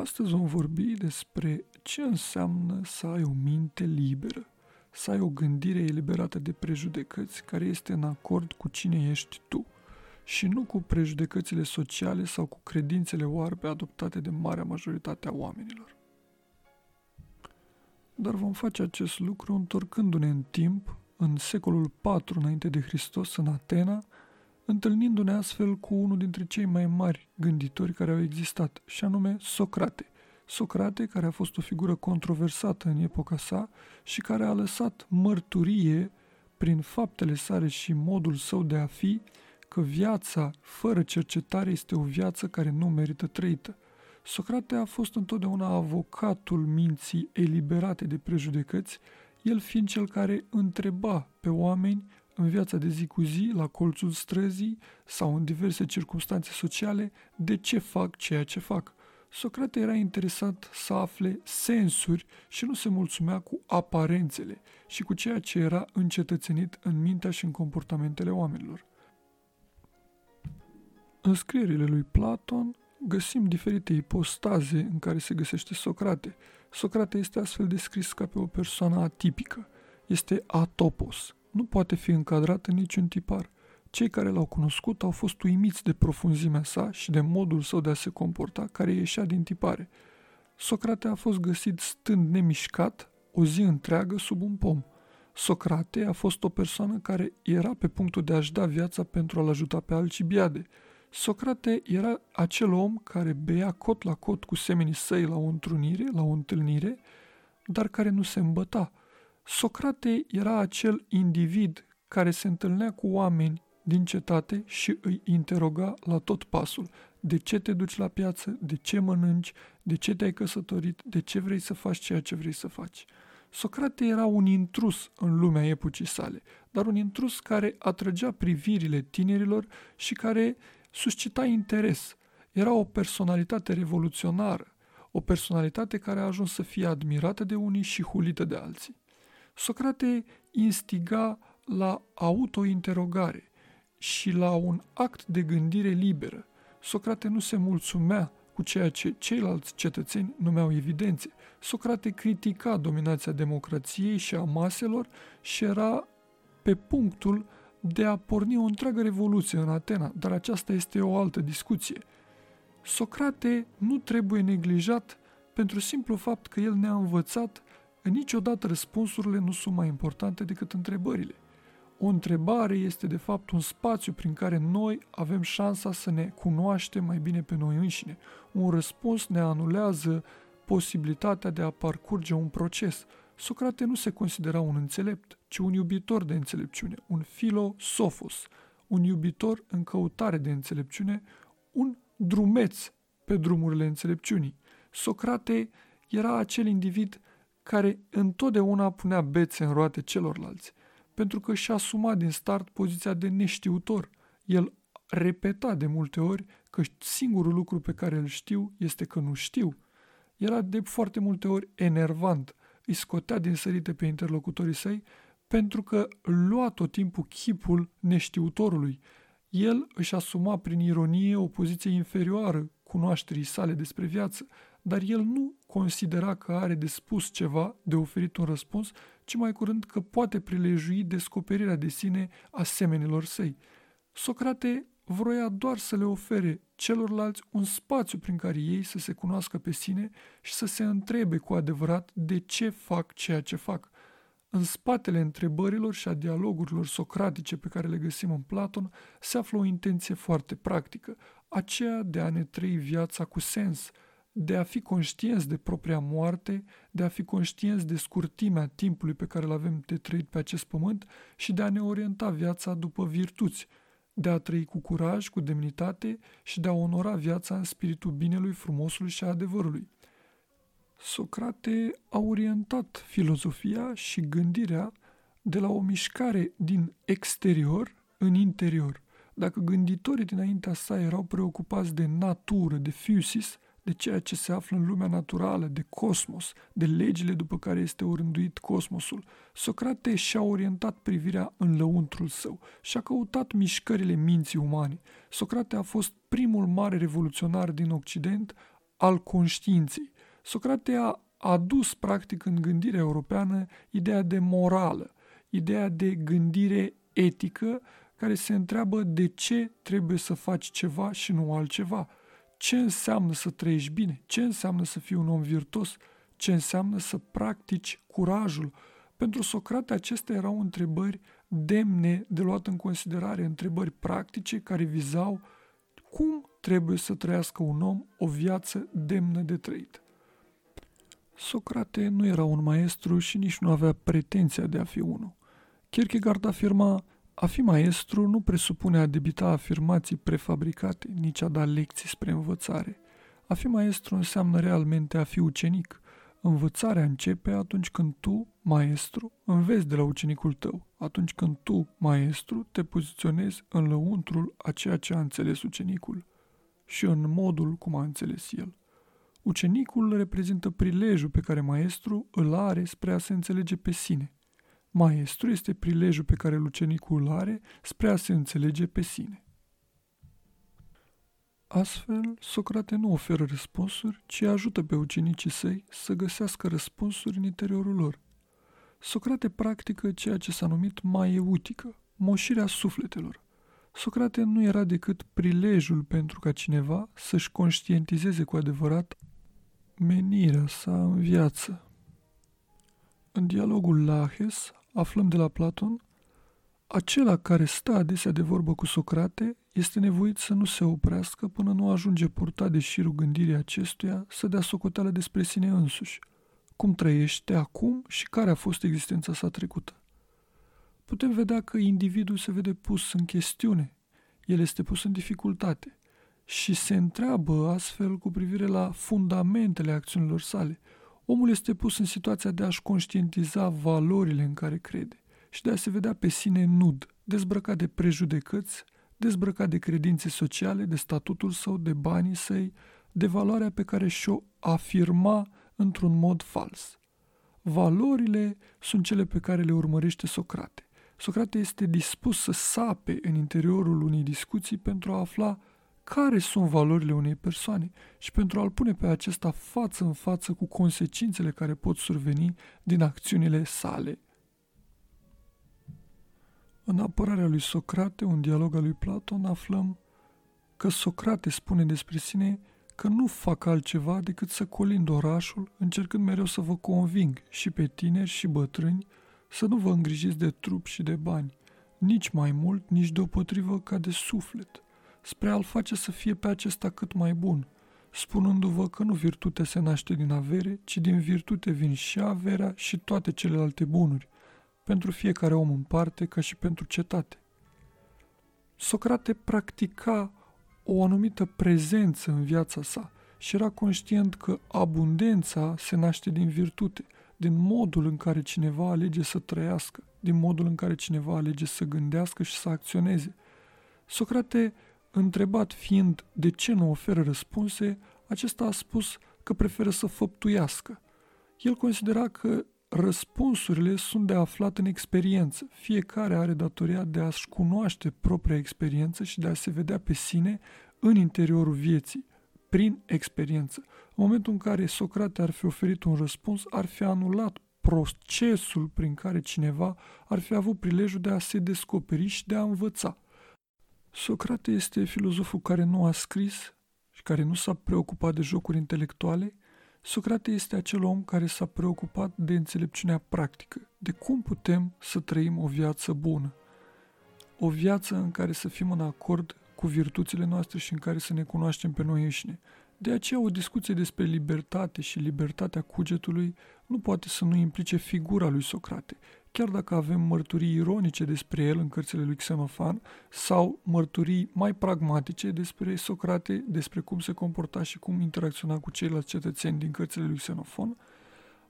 Astăzi vom vorbi despre ce înseamnă să ai o minte liberă, să ai o gândire eliberată de prejudecăți care este în acord cu cine ești tu și nu cu prejudecățile sociale sau cu credințele oarbe adoptate de marea majoritate a oamenilor. Dar vom face acest lucru întorcându-ne în timp, în secolul IV înainte de Hristos, în Atena, întâlnindu-ne astfel cu unul dintre cei mai mari gânditori care au existat, și anume Socrate. Socrate, care a fost o figură controversată în epoca sa și care a lăsat mărturie prin faptele sale și modul său de a fi, că viața fără cercetare este o viață care nu merită trăită. Socrate a fost întotdeauna avocatul minții eliberate de prejudecăți, el fiind cel care întreba pe oameni în viața de zi cu zi, la colțul străzii sau în diverse circunstanțe sociale, de ce fac ceea ce fac. Socrate era interesat să afle sensuri și nu se mulțumea cu aparențele și cu ceea ce era încetățenit în mintea și în comportamentele oamenilor. În scrierile lui Platon găsim diferite ipostaze în care se găsește Socrate. Socrate este astfel descris ca pe o persoană atipică. Este atopos, nu poate fi încadrat în niciun tipar. Cei care l-au cunoscut au fost uimiți de profunzimea sa și de modul său de a se comporta care ieșea din tipare. Socrate a fost găsit stând nemișcat o zi întreagă sub un pom. Socrate a fost o persoană care era pe punctul de a-și da viața pentru a-l ajuta pe Alcibiade. Socrate era acel om care bea cot la cot cu semenii săi la o întrunire, la o întâlnire, dar care nu se îmbăta – Socrate era acel individ care se întâlnea cu oameni din cetate și îi interoga la tot pasul. De ce te duci la piață? De ce mănânci? De ce te-ai căsătorit? De ce vrei să faci ceea ce vrei să faci? Socrate era un intrus în lumea epocii sale, dar un intrus care atrăgea privirile tinerilor și care suscita interes. Era o personalitate revoluționară, o personalitate care a ajuns să fie admirată de unii și hulită de alții. Socrate instiga la autointerogare și la un act de gândire liberă. Socrate nu se mulțumea cu ceea ce ceilalți cetățeni numeau evidențe. Socrate critica dominația democrației și a maselor și era pe punctul de a porni o întreagă revoluție în Atena, dar aceasta este o altă discuție. Socrate nu trebuie neglijat pentru simplu fapt că el ne-a învățat niciodată răspunsurile nu sunt mai importante decât întrebările. O întrebare este de fapt un spațiu prin care noi avem șansa să ne cunoaștem mai bine pe noi înșine. Un răspuns ne anulează posibilitatea de a parcurge un proces. Socrate nu se considera un înțelept, ci un iubitor de înțelepciune, un filosofos, un iubitor în căutare de înțelepciune, un drumeț pe drumurile înțelepciunii. Socrate era acel individ care întotdeauna punea bețe în roate celorlalți, pentru că și-a asumat din start poziția de neștiutor. El repeta de multe ori că singurul lucru pe care îl știu este că nu știu. Era de foarte multe ori enervant, îi scotea din sărite pe interlocutorii săi pentru că lua tot timpul chipul neștiutorului. El își asuma prin ironie o poziție inferioară cunoașterii sale despre viață, dar el nu considera că are de spus ceva, de oferit un răspuns, ci mai curând că poate prilejui descoperirea de sine a semenilor săi. Socrate vroia doar să le ofere celorlalți un spațiu prin care ei să se cunoască pe sine și să se întrebe cu adevărat de ce fac ceea ce fac. În spatele întrebărilor și a dialogurilor socratice pe care le găsim în Platon se află o intenție foarte practică, aceea de a ne trăi viața cu sens, de a fi conștienți de propria moarte, de a fi conștienți de scurtimea timpului pe care îl avem de trăit pe acest pământ și de a ne orienta viața după virtuți, de a trăi cu curaj, cu demnitate și de a onora viața în spiritul binelui, frumosului și a adevărului. Socrate a orientat filozofia și gândirea de la o mișcare din exterior în interior. Dacă gânditorii dinaintea sa erau preocupați de natură, de fusis, de ceea ce se află în lumea naturală, de cosmos, de legile după care este orânduit cosmosul, Socrate și-a orientat privirea în lăuntrul său și a căutat mișcările minții umane. Socrate a fost primul mare revoluționar din Occident al conștiinței. Socrate a adus practic în gândirea europeană ideea de morală, ideea de gândire etică care se întreabă de ce trebuie să faci ceva și nu altceva. Ce înseamnă să trăiești bine? Ce înseamnă să fii un om virtuos? Ce înseamnă să practici curajul? Pentru Socrate acestea erau întrebări demne de luat în considerare, întrebări practice care vizau cum trebuie să trăiască un om o viață demnă de trăit. Socrate nu era un maestru și nici nu avea pretenția de a fi unul. Kierkegaard afirma, a fi maestru nu presupune a debita afirmații prefabricate, nici a da lecții spre învățare. A fi maestru înseamnă realmente a fi ucenic. Învățarea începe atunci când tu, maestru, înveți de la ucenicul tău, atunci când tu, maestru, te poziționezi în lăuntrul a ceea ce a înțeles ucenicul și în modul cum a înțeles el. Ucenicul reprezintă prilejul pe care maestru îl are spre a se înțelege pe sine. Maestru este prilejul pe care ucenicul îl are spre a se înțelege pe sine. Astfel, Socrate nu oferă răspunsuri, ci ajută pe ucenicii săi să găsească răspunsuri în interiorul lor. Socrate practică ceea ce s-a numit maieutică, moșirea sufletelor. Socrate nu era decât prilejul pentru ca cineva să-și conștientizeze cu adevărat menirea sa în viață. În dialogul Lahes aflăm de la Platon, acela care stă adesea de vorbă cu Socrate este nevoit să nu se oprească până nu ajunge purtat de șirul gândirii acestuia să dea socoteală despre sine însuși, cum trăiește acum și care a fost existența sa trecută. Putem vedea că individul se vede pus în chestiune, el este pus în dificultate, și se întreabă astfel cu privire la fundamentele acțiunilor sale. Omul este pus în situația de a-și conștientiza valorile în care crede și de a se vedea pe sine nud, dezbrăcat de prejudecăți, dezbrăcat de credințe sociale, de statutul său, de banii săi, de valoarea pe care și-o afirma într-un mod fals. Valorile sunt cele pe care le urmărește Socrate. Socrate este dispus să sape în interiorul unei discuții pentru a afla care sunt valorile unei persoane și pentru a-l pune pe acesta față în față cu consecințele care pot surveni din acțiunile sale. În apărarea lui Socrate, un dialog al lui Platon, aflăm că Socrate spune despre sine că nu fac altceva decât să colind orașul, încercând mereu să vă conving și pe tineri și bătrâni să nu vă îngrijiți de trup și de bani, nici mai mult, nici deopotrivă ca de suflet – spre a-l face să fie pe acesta cât mai bun, spunându-vă că nu virtutea se naște din avere, ci din virtute vin și averea și toate celelalte bunuri, pentru fiecare om în parte ca și pentru cetate. Socrate practica o anumită prezență în viața sa și era conștient că abundența se naște din virtute, din modul în care cineva alege să trăiască, din modul în care cineva alege să gândească și să acționeze. Socrate Întrebat fiind de ce nu oferă răspunse, acesta a spus că preferă să făptuiască. El considera că răspunsurile sunt de aflat în experiență. Fiecare are datoria de a-și cunoaște propria experiență și de a se vedea pe sine în interiorul vieții, prin experiență. În momentul în care Socrate ar fi oferit un răspuns, ar fi anulat procesul prin care cineva ar fi avut prilejul de a se descoperi și de a învăța. Socrate este filozoful care nu a scris și care nu s-a preocupat de jocuri intelectuale. Socrate este acel om care s-a preocupat de înțelepciunea practică, de cum putem să trăim o viață bună. O viață în care să fim în acord cu virtuțile noastre și în care să ne cunoaștem pe noi înșine. De aceea o discuție despre libertate și libertatea cugetului nu poate să nu implice figura lui Socrate, chiar dacă avem mărturii ironice despre el în cărțile lui Xenofan sau mărturii mai pragmatice despre Socrate, despre cum se comporta și cum interacționa cu ceilalți cetățeni din cărțile lui Xenofon,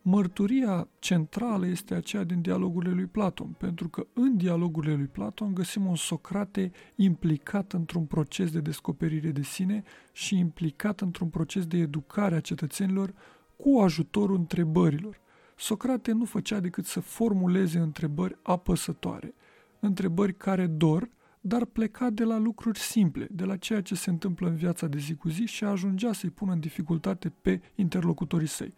mărturia centrală este aceea din dialogurile lui Platon, pentru că în dialogurile lui Platon găsim un Socrate implicat într-un proces de descoperire de sine și implicat într-un proces de educare a cetățenilor cu ajutorul întrebărilor. Socrate nu făcea decât să formuleze întrebări apăsătoare, întrebări care dor, dar pleca de la lucruri simple, de la ceea ce se întâmplă în viața de zi cu zi și ajungea să-i pună în dificultate pe interlocutorii săi.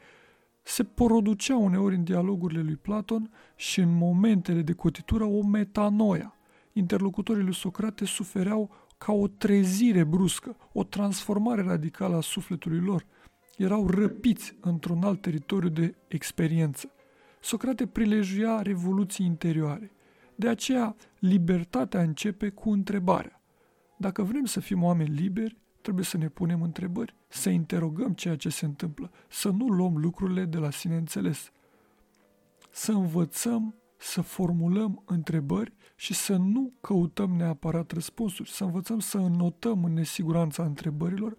Se producea uneori în dialogurile lui Platon și în momentele de cotitură o metanoia. Interlocutorii lui Socrate sufereau ca o trezire bruscă, o transformare radicală a sufletului lor. Erau răpiți într-un alt teritoriu de experiență. Socrate prilejuia revoluții interioare. De aceea, libertatea începe cu întrebarea. Dacă vrem să fim oameni liberi, trebuie să ne punem întrebări, să interogăm ceea ce se întâmplă, să nu luăm lucrurile de la sine înțeles. Să învățăm să formulăm întrebări și să nu căutăm neapărat răspunsuri, să învățăm să înnotăm în nesiguranța întrebărilor,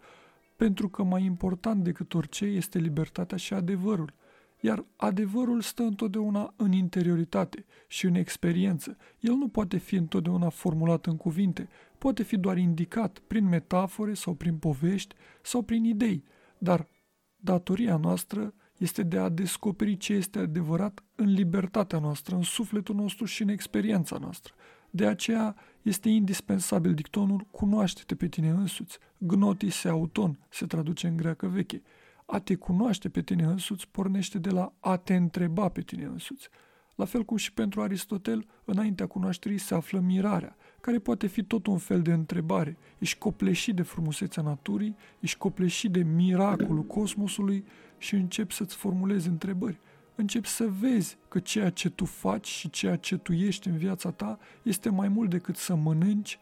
pentru că mai important decât orice este libertatea și adevărul. Iar adevărul stă întotdeauna în interioritate și în experiență. El nu poate fi întotdeauna formulat în cuvinte, poate fi doar indicat prin metafore sau prin povești sau prin idei, dar datoria noastră este de a descoperi ce este adevărat în libertatea noastră, în sufletul nostru și în experiența noastră. De aceea este indispensabil dictonul cunoaște-te pe tine însuți. Gnotis auton se traduce în greacă veche. A te cunoaște pe tine însuți pornește de la a te întreba pe tine însuți. La fel cum și pentru Aristotel, înaintea cunoașterii se află mirarea, care poate fi tot un fel de întrebare. Ești copleșit de frumusețea naturii, ești copleșit de miracolul cosmosului și începi să-ți formulezi întrebări. Începi să vezi că ceea ce tu faci și ceea ce tu ești în viața ta este mai mult decât să mănânci,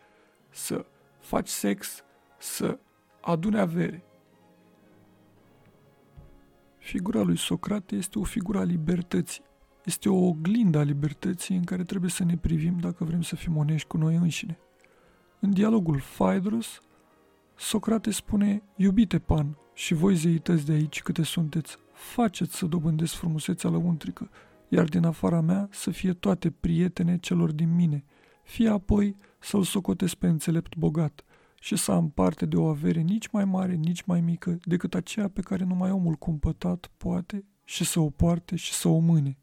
să faci sex, să adune avere. Figura lui Socrate este o figură a libertății. Este o oglindă a libertății în care trebuie să ne privim dacă vrem să fim onești cu noi înșine. În dialogul Phaedrus, Socrate spune, iubite Pan, și voi zeități de aici câte sunteți, faceți să dobândesc frumusețea lăuntrică, iar din afara mea să fie toate prietene celor din mine, fie apoi să-l socotesc pe înțelept bogat și să am parte de o avere nici mai mare, nici mai mică decât aceea pe care numai omul cumpătat poate și să o poarte și să o mâne.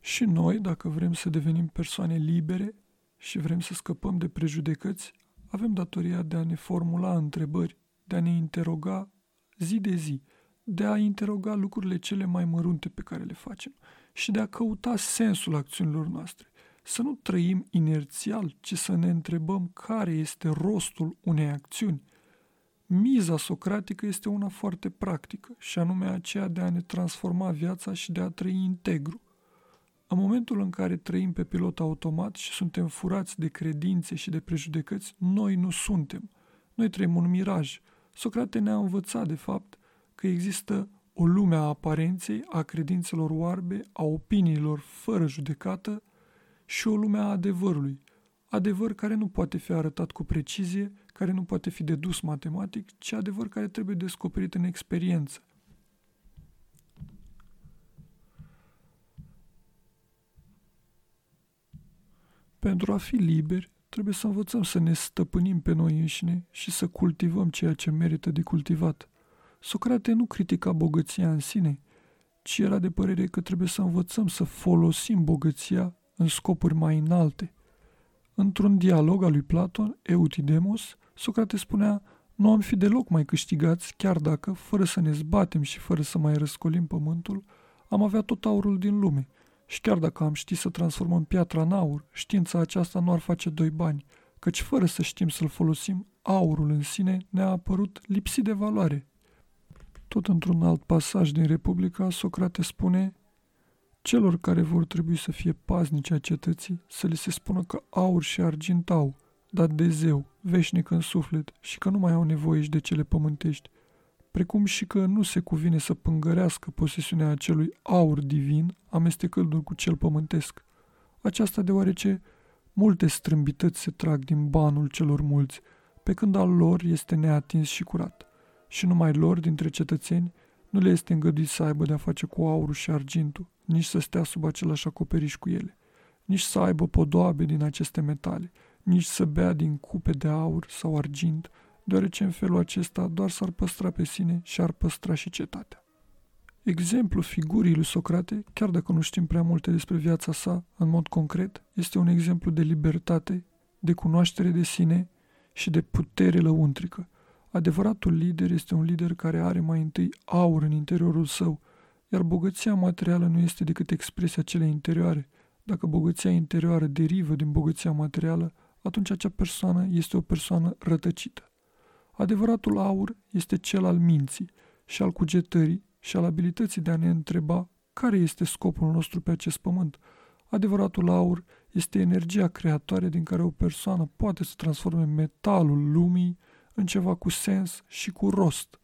Și noi, dacă vrem să devenim persoane libere și vrem să scăpăm de prejudecăți, avem datoria de a ne formula întrebări, de a ne interoga zi de zi, de a interoga lucrurile cele mai mărunte pe care le facem și de a căuta sensul acțiunilor noastre. Să nu trăim inerțial, ci să ne întrebăm care este rostul unei acțiuni. Miza socratică este una foarte practică, și anume aceea de a ne transforma viața și de a trăi integru. În momentul în care trăim pe pilot automat și suntem furați de credințe și de prejudecăți, noi nu suntem. Noi trăim un miraj. Socrate ne-a învățat, de fapt, că există o lume a aparenței, a credințelor oarbe, a opiniilor fără judecată și o lume a adevărului. Adevăr care nu poate fi arătat cu precizie, care nu poate fi dedus matematic, ci adevăr care trebuie descoperit în experiență. Pentru a fi liberi, trebuie să învățăm să ne stăpânim pe noi înșine și să cultivăm ceea ce merită de cultivat. Socrate nu critica bogăția în sine, ci era de părere că trebuie să învățăm să folosim bogăția în scopuri mai înalte. Într-un dialog al lui Platon, Eutidemos, Socrate spunea, nu am fi deloc mai câștigați, chiar dacă, fără să ne zbatem și fără să mai răscolim pământul, am avea tot aurul din lume – și chiar dacă am ști să transformăm piatra în aur, știința aceasta nu ar face doi bani, căci fără să știm să-l folosim, aurul în sine ne-a apărut lipsit de valoare. Tot într-un alt pasaj din Republica, Socrate spune Celor care vor trebui să fie paznici a cetății, să li se spună că aur și argint au, dat de zeu, veșnic în suflet, și că nu mai au nevoie și de cele pământești, precum și că nu se cuvine să pângărească posesiunea acelui aur divin, amestecându-l cu cel pământesc. Aceasta deoarece multe strâmbități se trag din banul celor mulți, pe când al lor este neatins și curat. Și numai lor, dintre cetățeni, nu le este îngăduit să aibă de-a face cu aurul și argintul, nici să stea sub același acoperiș cu ele, nici să aibă podoabe din aceste metale, nici să bea din cupe de aur sau argint, deoarece în felul acesta doar s-ar păstra pe sine și ar păstra și cetatea. Exemplu figurii lui Socrate, chiar dacă nu știm prea multe despre viața sa în mod concret, este un exemplu de libertate, de cunoaștere de sine și de putere lăuntrică. Adevăratul lider este un lider care are mai întâi aur în interiorul său, iar bogăția materială nu este decât expresia celei interioare. Dacă bogăția interioară derivă din bogăția materială, atunci acea persoană este o persoană rătăcită. Adevăratul aur este cel al minții și al cugetării și al abilității de a ne întreba care este scopul nostru pe acest pământ. Adevăratul aur este energia creatoare din care o persoană poate să transforme metalul lumii în ceva cu sens și cu rost.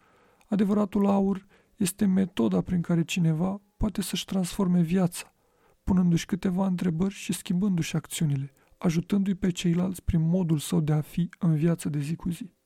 Adevăratul aur este metoda prin care cineva poate să-și transforme viața, punându-și câteva întrebări și schimbându-și acțiunile, ajutându-i pe ceilalți prin modul său de a fi în viața de zi cu zi.